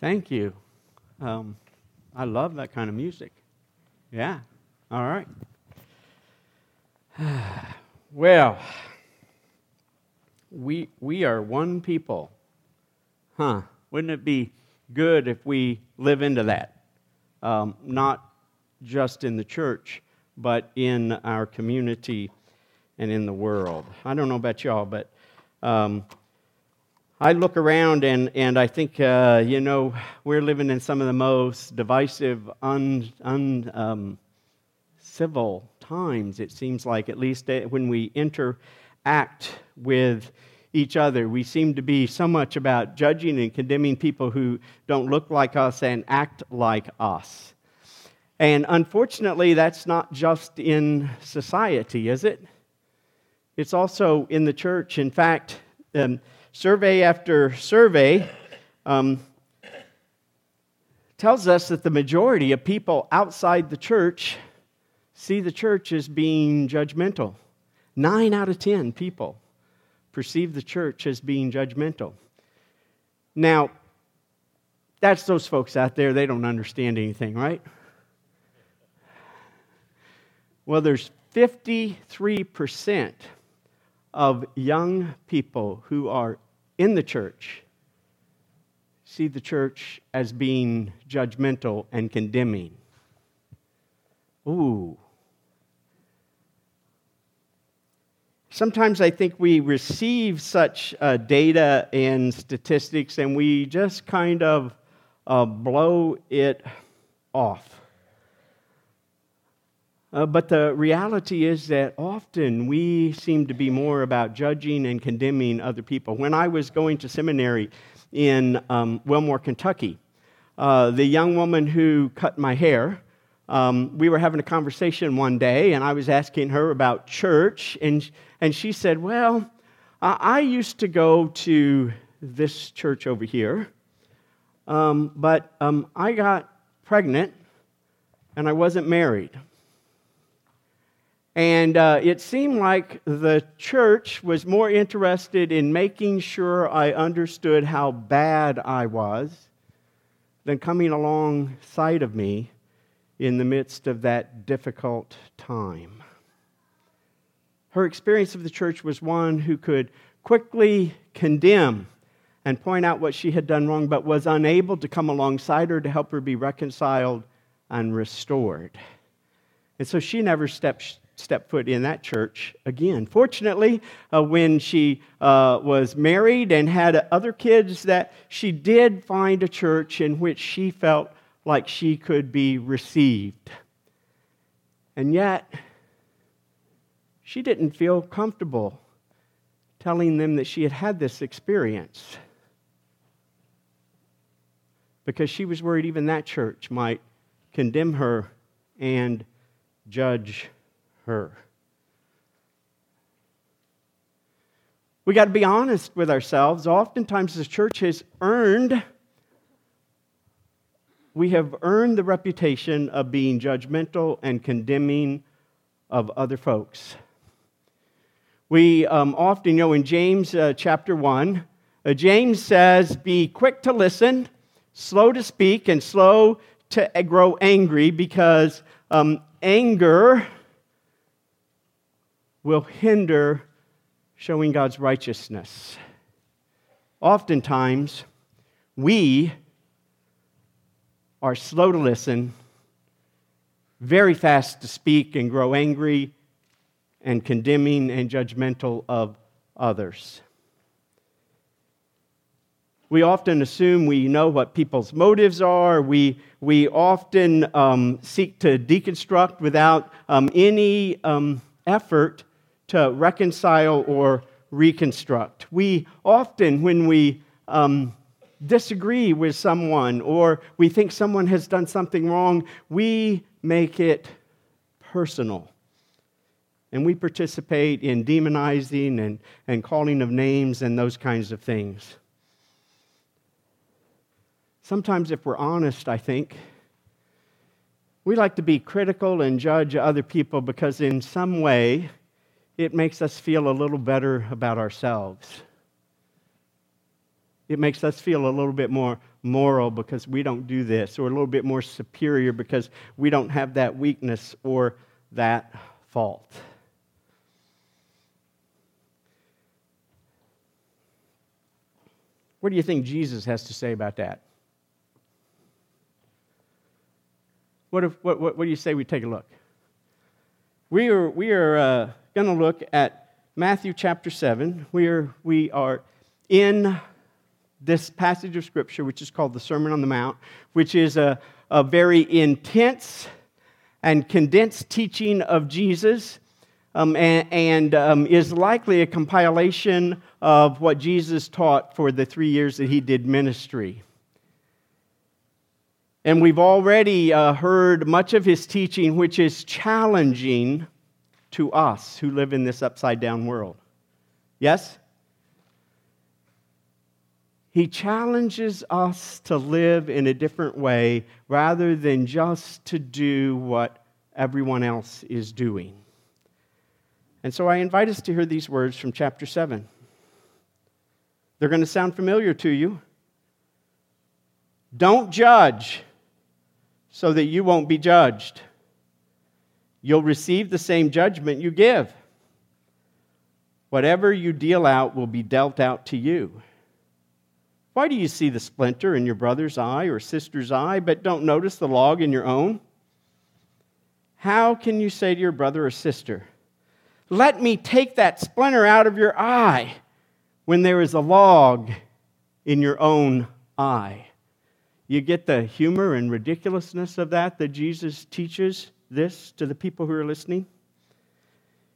Thank you. Um, I love that kind of music. Yeah. All right. well, we, we are one people. Huh. Wouldn't it be good if we live into that? Um, not just in the church, but in our community and in the world. I don't know about y'all, but um, I look around and, and I think, uh, you know, we're living in some of the most divisive, uncivil un, um, times, it seems like, at least uh, when we interact with each other. We seem to be so much about judging and condemning people who don't look like us and act like us. And unfortunately, that's not just in society, is it? It's also in the church. In fact, um, survey after survey um, tells us that the majority of people outside the church see the church as being judgmental. Nine out of ten people perceive the church as being judgmental. Now, that's those folks out there, they don't understand anything, right? Well, there's 53% of young people who are in the church see the church as being judgmental and condemning. Ooh. Sometimes I think we receive such uh, data and statistics and we just kind of uh, blow it off. Uh, but the reality is that often we seem to be more about judging and condemning other people. When I was going to seminary in um, Wilmore, Kentucky, uh, the young woman who cut my hair, um, we were having a conversation one day, and I was asking her about church, and, and she said, Well, I used to go to this church over here, um, but um, I got pregnant and I wasn't married. And uh, it seemed like the church was more interested in making sure I understood how bad I was than coming alongside of me in the midst of that difficult time. Her experience of the church was one who could quickly condemn and point out what she had done wrong, but was unable to come alongside her to help her be reconciled and restored. And so she never stepped step foot in that church again. Fortunately, uh, when she uh, was married and had other kids, that she did find a church in which she felt like she could be received. And yet, she didn't feel comfortable telling them that she had had this experience because she was worried even that church might condemn her and judge her. We got to be honest with ourselves. Oftentimes, the church has earned, we have earned the reputation of being judgmental and condemning of other folks. We um, often you know in James uh, chapter 1, uh, James says, Be quick to listen, slow to speak, and slow to grow angry because um, anger will hinder showing God's righteousness. Oftentimes, we are slow to listen, very fast to speak and grow angry and condemning and judgmental of others. We often assume we know what people's motives are. We, we often um, seek to deconstruct without um, any um, effort to reconcile or reconstruct. We often, when we um, disagree with someone or we think someone has done something wrong, we make it personal. And we participate in demonizing and, and calling of names and those kinds of things. Sometimes, if we're honest, I think, we like to be critical and judge other people because, in some way, it makes us feel a little better about ourselves. it makes us feel a little bit more moral because we don't do this, or a little bit more superior because we don't have that weakness or that fault. What do you think Jesus has to say about that? What, if, what, what, what do you say we take a look? We are, we are uh, going to look at Matthew chapter 7. We are, we are in this passage of Scripture, which is called the Sermon on the Mount, which is a, a very intense and condensed teaching of Jesus. Um, and, and um, is likely a compilation of what Jesus taught for the three years that he did ministry. And we've already uh, heard much of his teaching, which is challenging to us who live in this upside down world. Yes? He challenges us to live in a different way rather than just to do what everyone else is doing. And so I invite us to hear these words from chapter 7. They're going to sound familiar to you. Don't judge so that you won't be judged. You'll receive the same judgment you give. Whatever you deal out will be dealt out to you. Why do you see the splinter in your brother's eye or sister's eye, but don't notice the log in your own? How can you say to your brother or sister, Let me take that splinter out of your eye, when there is a log in your own eye? You get the humor and ridiculousness of that that Jesus teaches this to the people who are listening?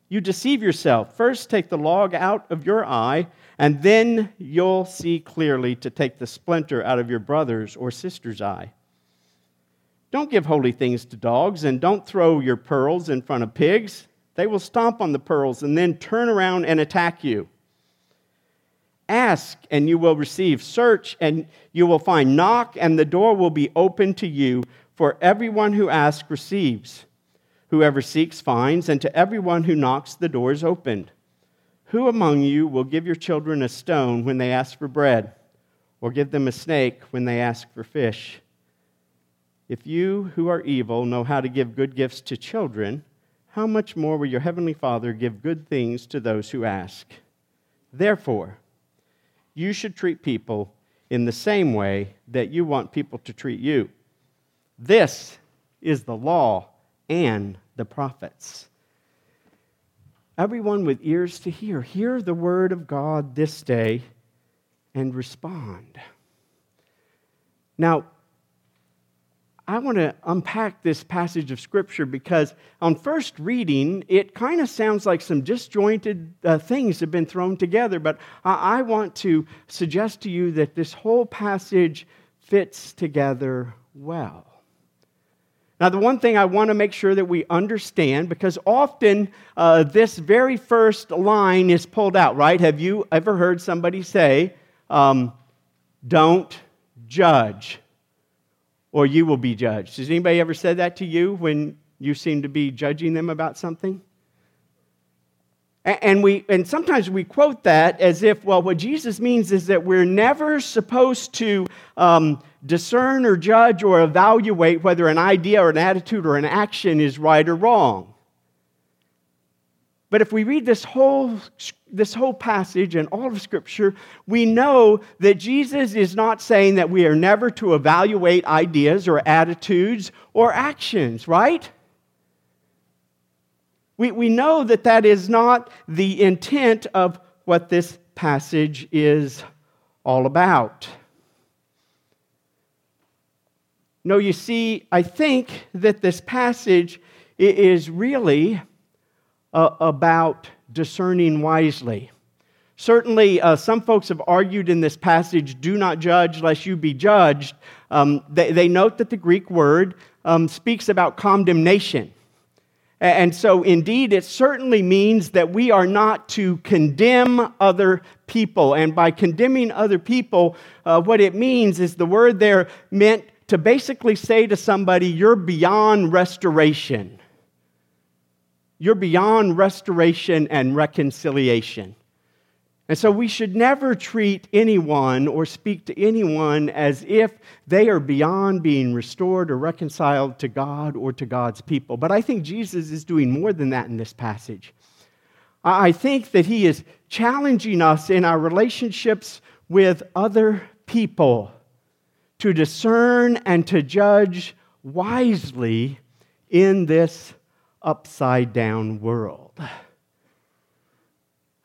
You deceive yourself. First, take the log out of your eye and then you'll see clearly to take the splinter out of your brother's or sister's eye. Don't give holy things to dogs, and don't throw your pearls in front of pigs. They will stomp on the pearls and then turn around and attack you. Ask, and you will receive. Search, and you will find. Knock, and the door will be open to you. For everyone who asks receives. Whoever seeks finds, and to everyone who knocks, the door is opened. Who among you will give your children a stone when they ask for bread, or give them a snake when they ask for fish? If you who are evil know how to give good gifts to children, how much more will your heavenly Father give good things to those who ask? Therefore, you should treat people in the same way that you want people to treat you. This is the law and the prophets everyone with ears to hear, hear the word of God this day and respond. Now, I want to unpack this passage of Scripture because on first reading, it kind of sounds like some disjointed uh, things have been thrown together. But I-, I want to suggest to you that this whole passage fits together well. Now, the one thing I want to make sure that we understand, because often uh, this very first line is pulled out, right? Have you ever heard somebody say, um, don't judge, or you will be judged? Has anybody ever said that to you when you seem to be judging them about something? And, we, and sometimes we quote that as if, well, what Jesus means is that we're never supposed to um, discern or judge or evaluate whether an idea or an attitude or an action is right or wrong. But if we read this whole, this whole passage and all of Scripture, we know that Jesus is not saying that we are never to evaluate ideas or attitudes or actions, right? We, we know that that is not the intent of what this passage is all about. No, you see, I think that this passage is really uh, about discerning wisely. Certainly, uh, some folks have argued in this passage, do not judge lest you be judged. Um, they, they, note that the Greek word um, speaks about condemnation. And so, indeed, it certainly means that we are not to condemn other people. And by condemning other people, uh, what it means is the word there meant to basically say to somebody, You're beyond restoration. You're beyond restoration and reconciliation. And so we should never treat anyone or speak to anyone as if they are beyond being restored or reconciled to God or to God's people. But I think Jesus is doing more than that in this passage. I think that he is challenging us in our relationships with other people to discern and to judge wisely in this upside down world.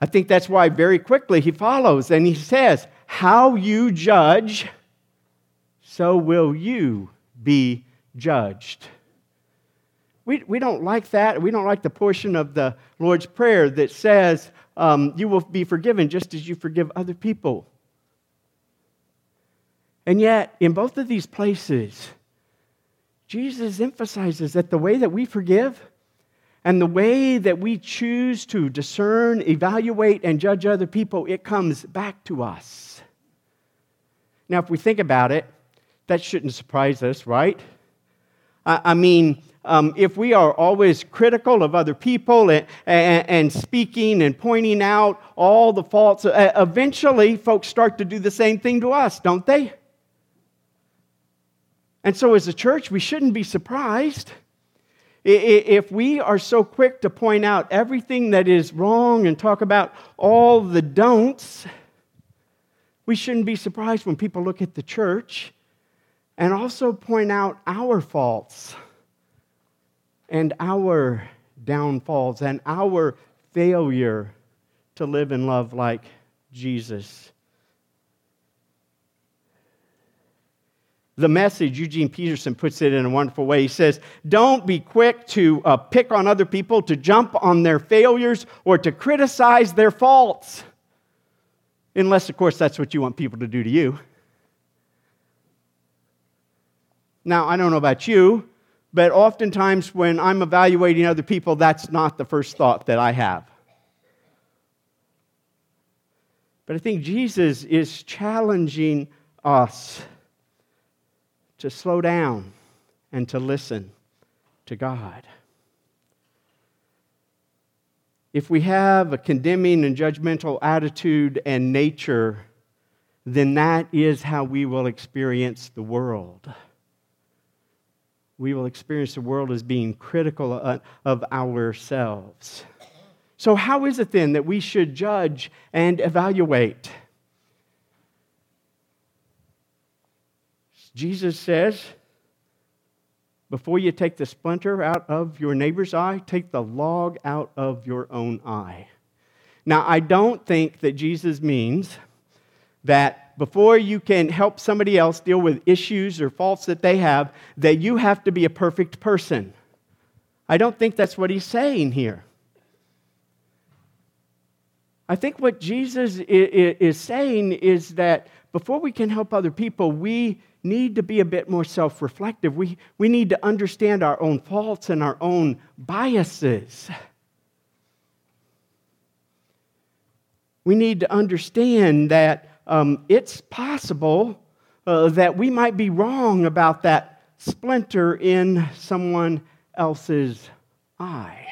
I think that's why very quickly he follows and he says, How you judge, so will you be judged. We, we don't like that. We don't like the portion of the Lord's Prayer that says, um, You will be forgiven just as you forgive other people. And yet, in both of these places, Jesus emphasizes that the way that we forgive and the way that we choose to discern, evaluate, and judge other people, it comes back to us. Now, if we think about it, that shouldn't surprise us, right? I, mean, um, if we are always critical of other people and, and, and, speaking and pointing out all the faults, uh, eventually folks start to do the same thing to us, don't they? And so, as a church, we shouldn't be surprised if we are so quick to point out everything that is wrong and talk about all the don'ts, we shouldn't be surprised when people look at the church and also point out our faults and our downfalls and our failure to live and love like Jesus the message, Eugene Peterson puts it in a wonderful way. He says, Don't be quick to uh, pick on other people, to jump on their failures, or to criticize their faults. Unless, of course, that's what you want people to do to you. Now, I don't know about you, but oftentimes when I'm evaluating other people, that's not the first thought that I have. But I think Jesus is challenging us to slow down and to listen to God. If we have a condemning and judgmental attitude and nature, then that is how we will experience the world. We will experience the world as being critical of ourselves. So, how is it then that we should judge and evaluate? Jesus says, before you take the splinter out of your neighbor's eye, take the log out of your own eye. Now, I don't think that Jesus means that before you can help somebody else deal with issues or faults that they have, that you have to be a perfect person. I don't think that's what he's saying here. I think what Jesus is saying is that before we can help other people, we need to be a bit more self reflective. We, we need to understand our own faults and our own biases. We need to understand that um, it's possible uh, that we might be wrong about that splinter in someone else's eye.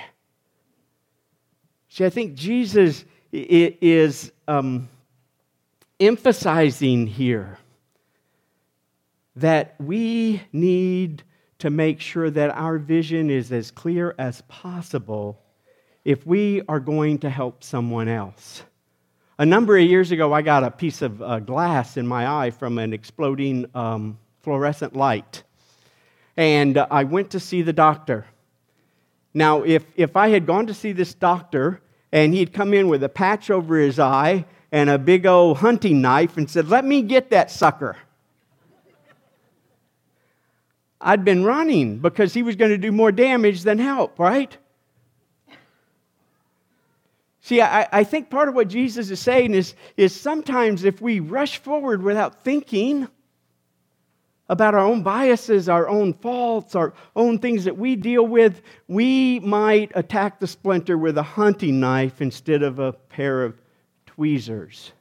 See, I think Jesus is um, emphasizing here that we need to make sure that our vision is as clear as possible if we are going to help someone else. A number of years ago, I got a piece of uh, glass in my eye from an exploding um, fluorescent light. And uh, I went to see the doctor. Now, if, if I had gone to see this doctor and he'd come in with a patch over his eye and a big old hunting knife and said, Let me get that sucker. I'd been running because he was going to do more damage than help, right? See, I, I, think part of what Jesus is saying is, is sometimes if we rush forward without thinking about our own biases, our own faults, our own things that we deal with, we might attack the splinter with a hunting knife instead of a pair of tweezers.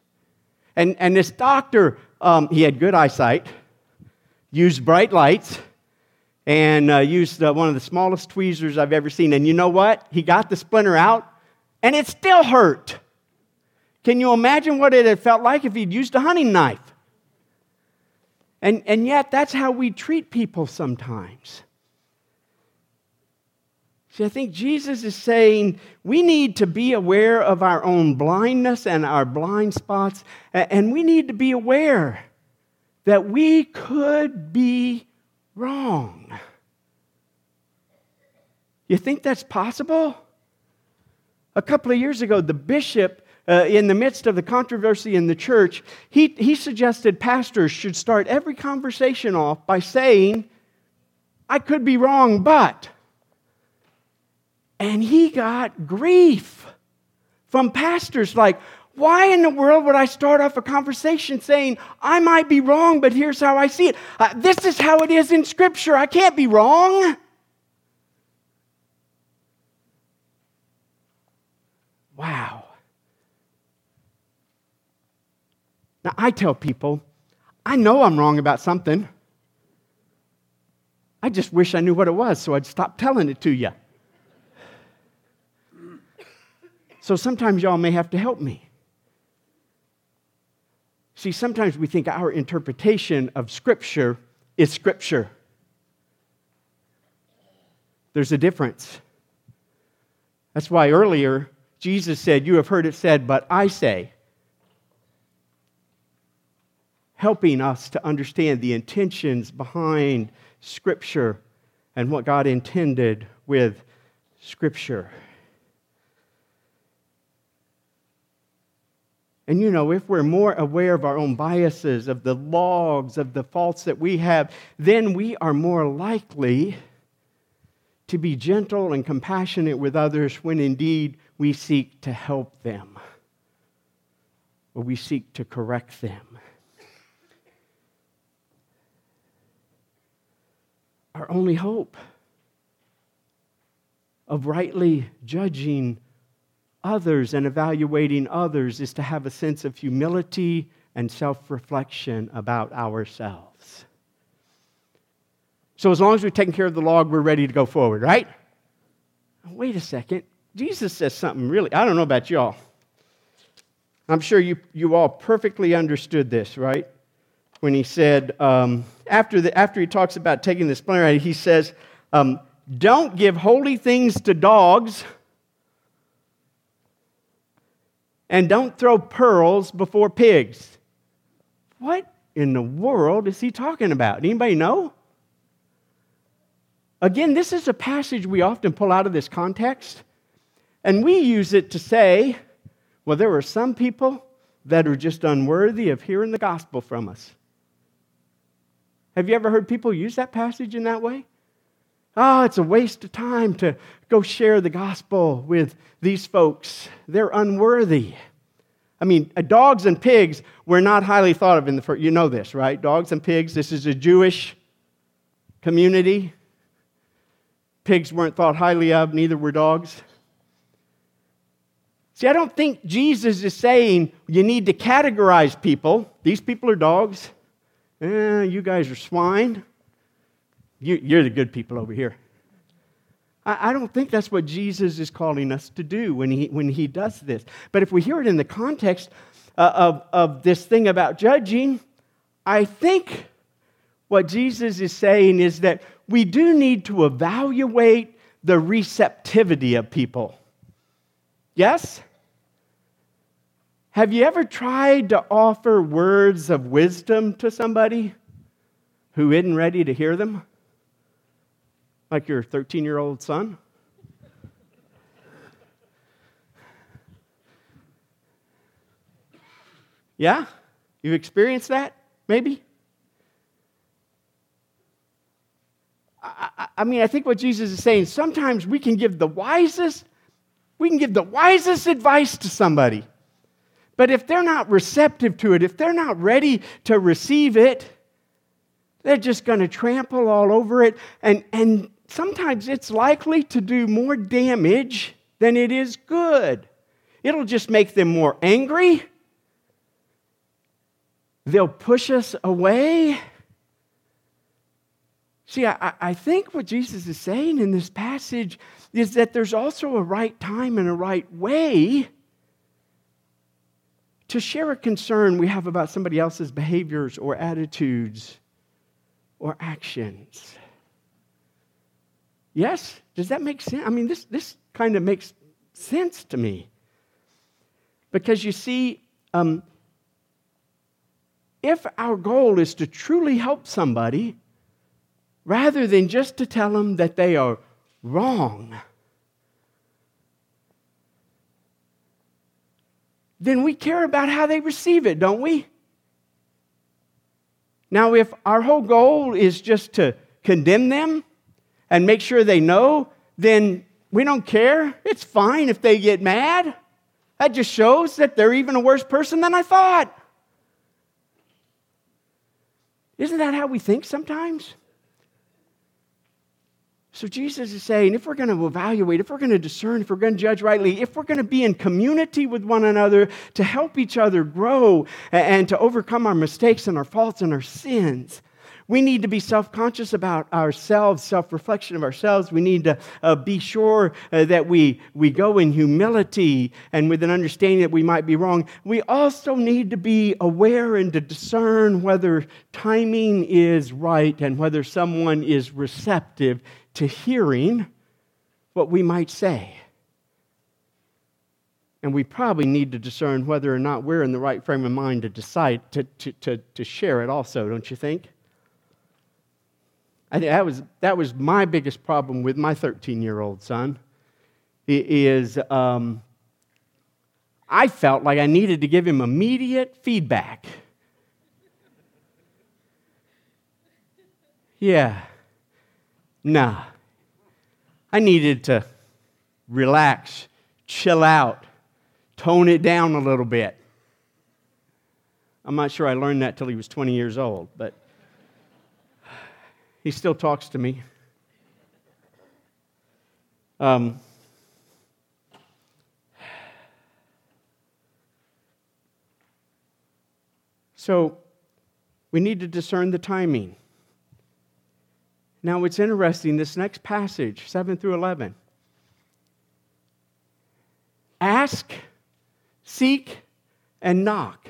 And, and this doctor, um, he had good eyesight, used bright lights and uh, used uh, one of the smallest tweezers I've ever seen. And you know what? He got the splinter out, and it still hurt. Can you imagine what it had felt like if he'd used a hunting knife? And, and yet, that's how we treat people sometimes. See, I think Jesus is saying we need to be aware of our own blindness and our blind spots, and we need to be aware that we could be wrong. You think that's possible? A couple of years ago, the bishop uh, in the midst of the controversy in the church, he, he suggested pastors should start every conversation off by saying, I could be wrong, but. And he got grief from pastors like, why in the world would I start off a conversation saying, I might be wrong, but here's how I see it? Uh, this is how it is in Scripture. I can't be wrong. Wow. Now, I tell people, I know I'm wrong about something. I just wish I knew what it was so I'd stop telling it to you. So sometimes y'all may have to help me. See, sometimes we think our interpretation of Scripture is Scripture. There's a difference. That's why earlier Jesus said, You have heard it said, but I say helping us to understand the intentions behind Scripture and what God intended with Scripture. And you know, if we're more aware of our own biases, of the logs, of the faults that we have, then we are more likely to be gentle and compassionate with others when indeed we seek to help them or we seek to correct them. our only hope of rightly judging others and evaluating others is to have a sense of humility and self reflection about ourselves. So, as long as we've taken care of the log, we're ready to go forward, right? Wait a second. Jesus says something really, I don't know about y'all. I'm sure you, you all perfectly understood this, right? when he said, um, after, the, after he talks about taking the splinter he says, um, Don't give holy things to dogs, and don't throw pearls before pigs. What in the world is he talking about? Anybody know? Again, this is a passage we often pull out of this context, and we use it to say, well, there are some people that are just unworthy of hearing the gospel from us. Have you ever heard people use that passage in that way? Oh, it's a waste of time to go share the gospel with these folks. They're unworthy. I mean, uh, dogs and pigs were not highly thought of in the first. You know this, right? Dogs and pigs. This is a Jewish community. Pigs weren't thought highly of, neither were dogs. See, I don't think Jesus is saying you need to categorize people. These people are dogs eh, you guys are swine. You, are the good people over here. I, don't think that's what Jesus is calling us to do when he, when he does this. But if we hear it in the context uh, of, of this thing about judging, I think what Jesus is saying is that we do need to evaluate the receptivity of people. Yes? Have you ever tried to offer words of wisdom to somebody who isn't ready to hear them? Like your 13 year old son? Yeah? You've experienced that? Maybe? I, I, mean, I think what Jesus is saying, sometimes we can give the wisest, we can give the wisest advice to somebody. But if they're not receptive to it, if they're not ready to receive it, they're just going to trample all over it. And, and sometimes it's likely to do more damage than it is good. It'll just make them more angry. They'll push us away. See, I, I think what Jesus is saying in this passage is that there's also a right time and a right way to share a concern we have about somebody else's behaviors or attitudes or actions. Yes? Does that make sense? I mean, this, this kind of makes sense to me. Because you see, um, if our goal is to truly help somebody, rather than just to tell them that they are wrong, then we care about how they receive it, don't we? Now, if our whole goal is just to condemn them and make sure they know, then we don't care. It's fine if they get mad. That just shows that they're even a worse person than I thought. Isn't that how we think sometimes? So Jesus is saying if we're going to evaluate, if we're going to discern, if we're going to judge rightly, if we're going to be in community with one another to help each other grow and to overcome our mistakes and our faults and our sins, we need to be self conscious about ourselves, self reflection of ourselves. We need to uh, be sure uh, that we, we go in humility and with an understanding that we might be wrong. We also need to be aware and to discern whether timing is right and whether someone is receptive to hearing what we might say. And we probably need to discern whether or not we're in the right frame of mind to decide to, to, to, to share it also, don't you think? I think that was, that was my biggest problem with my 13 year old son. Is um, I felt like I needed to give him immediate feedback. Yeah. Nah. I needed to relax, chill out, tone it down a little bit. I'm not sure I learned that till he was 20 years old, but he still talks to me. Um, so we need to discern the timing. Now, it's interesting, this next passage, 7 through 11. Ask, seek, and knock.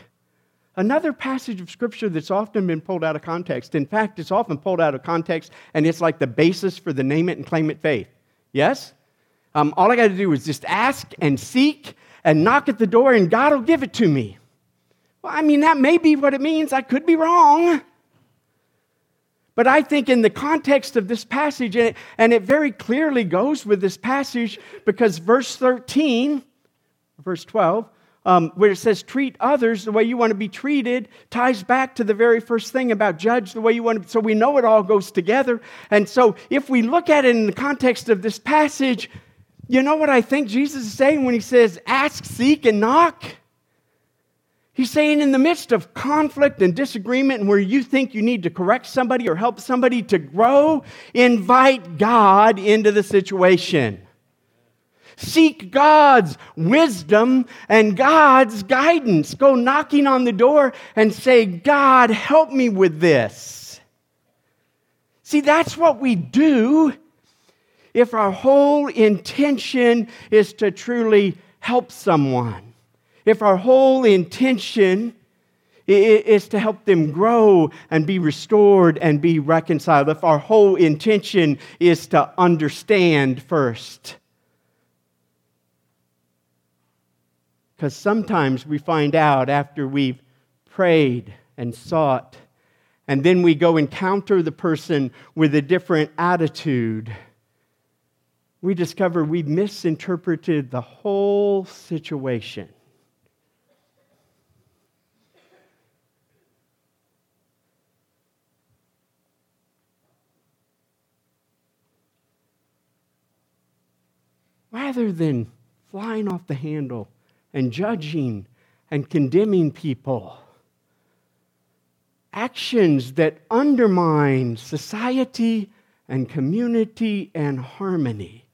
Another passage of scripture that's often been pulled out of context. In fact, it's often pulled out of context, and it's like the basis for the name it and claim it faith. Yes? Um, all I got to do is just ask and seek and knock at the door, and God will give it to me. Well, I mean, that may be what it means. I could be wrong. But I think in the context of this passage, and it, and it very clearly goes with this passage because verse 13, verse 12, um, where it says treat others the way you want to be treated ties back to the very first thing about judge the way you want to so we know it all goes together. And so if we look at it in the context of this passage you know what i think jesus is saying when he says ask seek and knock He's saying, in the midst of conflict and disagreement, and where you think you need to correct somebody or help somebody to grow, invite God into the situation. Seek God's wisdom and God's guidance. Go knocking on the door and say, God, help me with this. See, that's what we do if our whole intention is to truly help someone. If our whole intention is to help them grow and be restored and be reconciled, if our whole intention is to understand first Because sometimes we find out after we've prayed and sought, and then we go encounter the person with a different attitude, we discover we've misinterpreted the whole situation. Rather than flying off the handle and judging and condemning people. Actions that undermine society and community and harmony.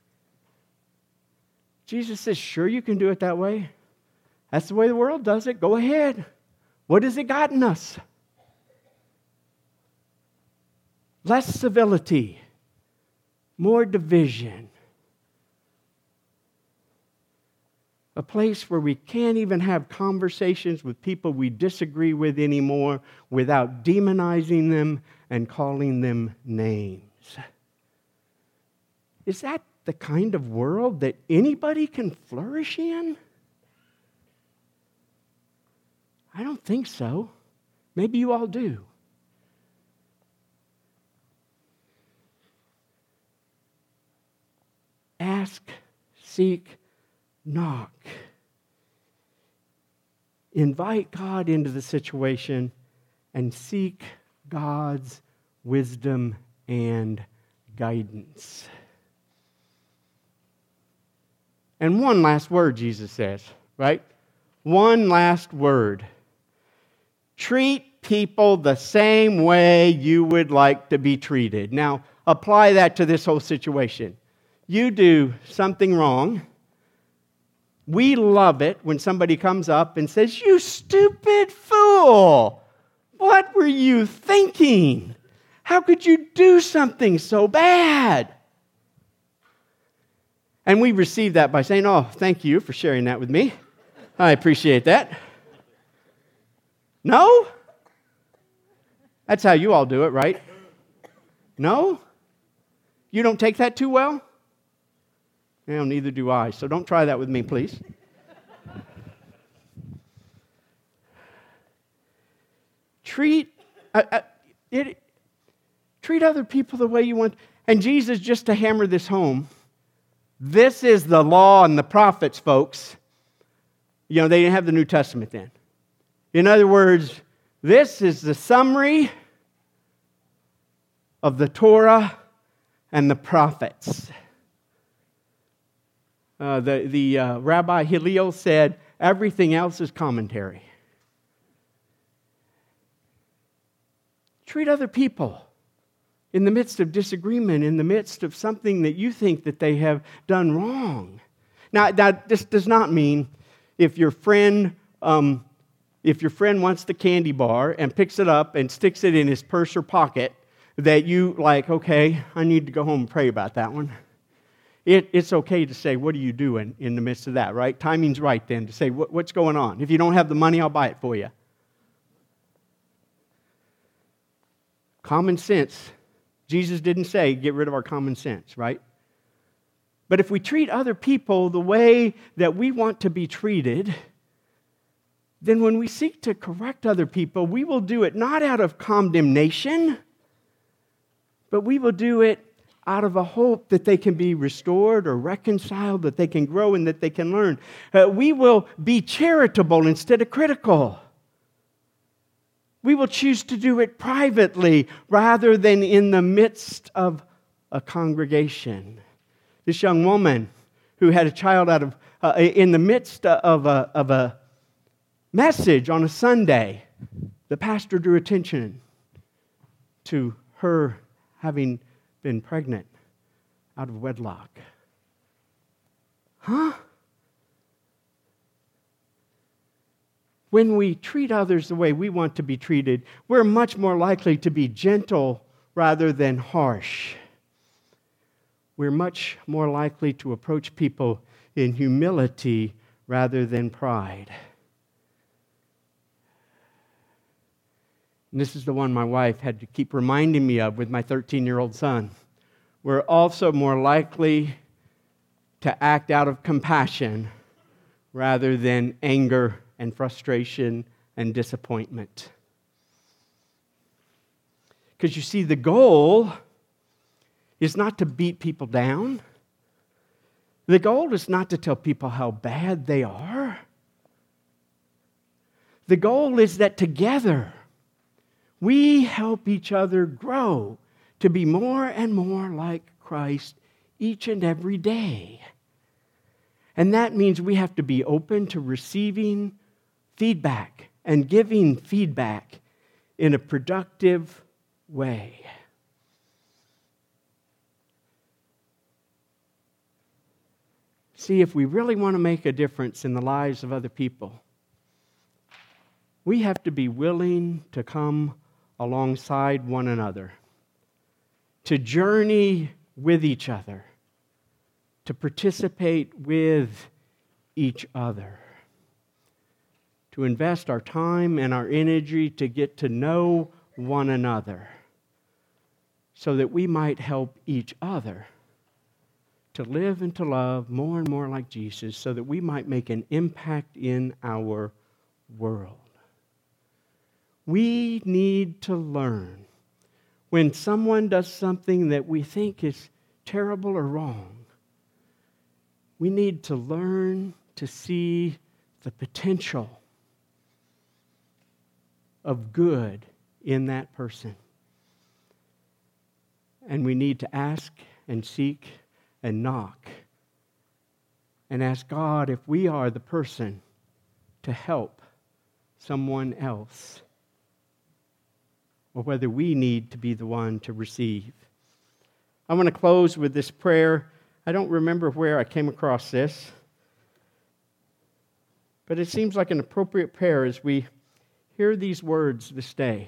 Jesus says, Sure, you can do it that way. That's the way the world does it. Go ahead. What has it gotten us? Less civility, more division, a place where we can't even have conversations with people we disagree with anymore without demonizing them and calling them names. Is that the kind of world that anybody can flourish in? I don't think so. Maybe you all do. Ask, seek, knock. Invite God into the situation and seek God's wisdom and guidance. And one last word, Jesus says, right? One last word. Treat people the same way you would like to be treated. Now, apply that to this whole situation. You do something wrong. We love it when somebody comes up and says, You stupid fool! What were you thinking? How could you do something so bad? And we receive that by saying, Oh, thank you for sharing that with me. I appreciate that. No? That's how you all do it, right? No? You don't take that too well? No, neither do I. So don't try that with me, please. treat uh, uh, it, treat other people the way you want. And Jesus, just to hammer this home, this is the law and the prophets, folks. You know, they didn't have the New Testament then. In other words, this is the summary of the Torah and the prophets. Uh, the the uh, Rabbi Hillel said, everything else is commentary. Treat other people in the midst of disagreement, in the midst of something that you think that they have done wrong. Now, that this does not mean if your friend um, if your friend wants the candy bar and picks it up and sticks it in his purse or pocket, that you like, okay, I need to go home and pray about that one. It, it's okay to say, what are you doing in the midst of that, right? Timing's right then to say, what, what's going on? If you don't have the money, I'll buy it for you. Common sense Jesus didn't say, get rid of our common sense, right? But if we treat other people the way that we want to be treated, then when we seek to correct other people, we will do it not out of condemnation, but we will do it out of a hope that they can be restored or reconciled, that they can grow and that they can learn. Uh, we will be charitable instead of critical. We will choose to do it privately rather than in the midst of a congregation. This young woman who had a child out of, uh, in the midst of a, of a message on a Sunday, the pastor drew attention to her having been pregnant out of wedlock. Huh? when we treat others the way we want to be treated, we're much more likely to be gentle rather than harsh. We're much more likely to approach people in humility rather than pride. And this is the one my wife had to keep reminding me of with my 13 year old son. We're also more likely to act out of compassion rather than anger and frustration and disappointment. Because you see, the goal is not to beat people down. The goal is not to tell people how bad they are. The goal is that together we help each other grow to be more and more like Christ each and every day. And that means we have to be open to receiving feedback and giving feedback in a productive way. See, if we really want to make a difference in the lives of other people, we have to be willing to come alongside one another, to journey with each other, to participate with each other, to invest our time and our energy to get to know one another so that we might help each other to live and to love more and more like Jesus so that we might make an impact in our world. We need to learn when someone does something that we think is terrible or wrong. We need to learn to see the potential of good in that person. And we need to ask and seek and knock and ask God if we are the person to help someone else or whether we need to be the one to receive. I want to close with this prayer. I don't remember where I came across this, but it seems like an appropriate prayer as we hear these words this day.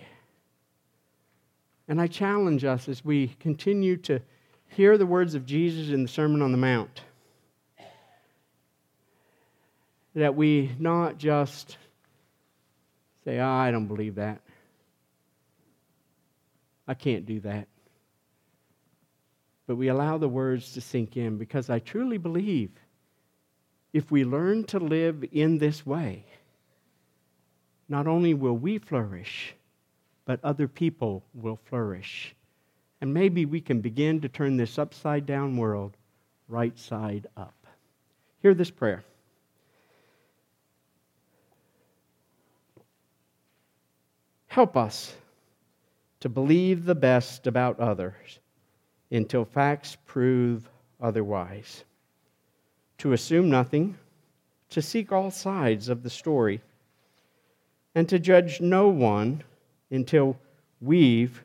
And I challenge us as we continue to hear the words of Jesus in the Sermon on the Mount that we not just say, oh, I don't believe that. I can't do that. But we allow the words to sink in because I truly believe if we learn to live in this way, not only will we flourish, but other people will flourish. And maybe we can begin to turn this upside down world right side up. Hear this prayer. Help us to believe the best about others until facts prove otherwise, to assume nothing, to seek all sides of the story, and to judge no one until we've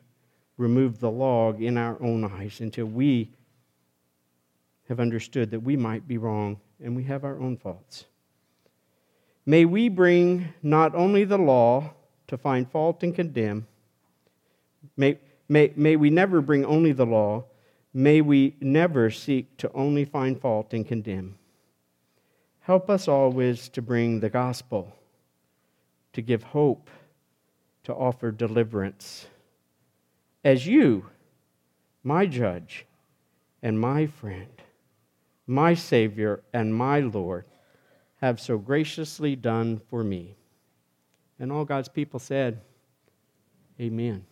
removed the log in our own eyes, until we have understood that we might be wrong and we have our own faults. May we bring not only the law to find fault and condemn, may, may, may we never bring only the law, may we never seek to only find fault and condemn. Help us always to bring the gospel, to give hope to offer deliverance. As you, my judge and my friend, my Savior and my Lord, have so graciously done for me. And all God's people said, Amen.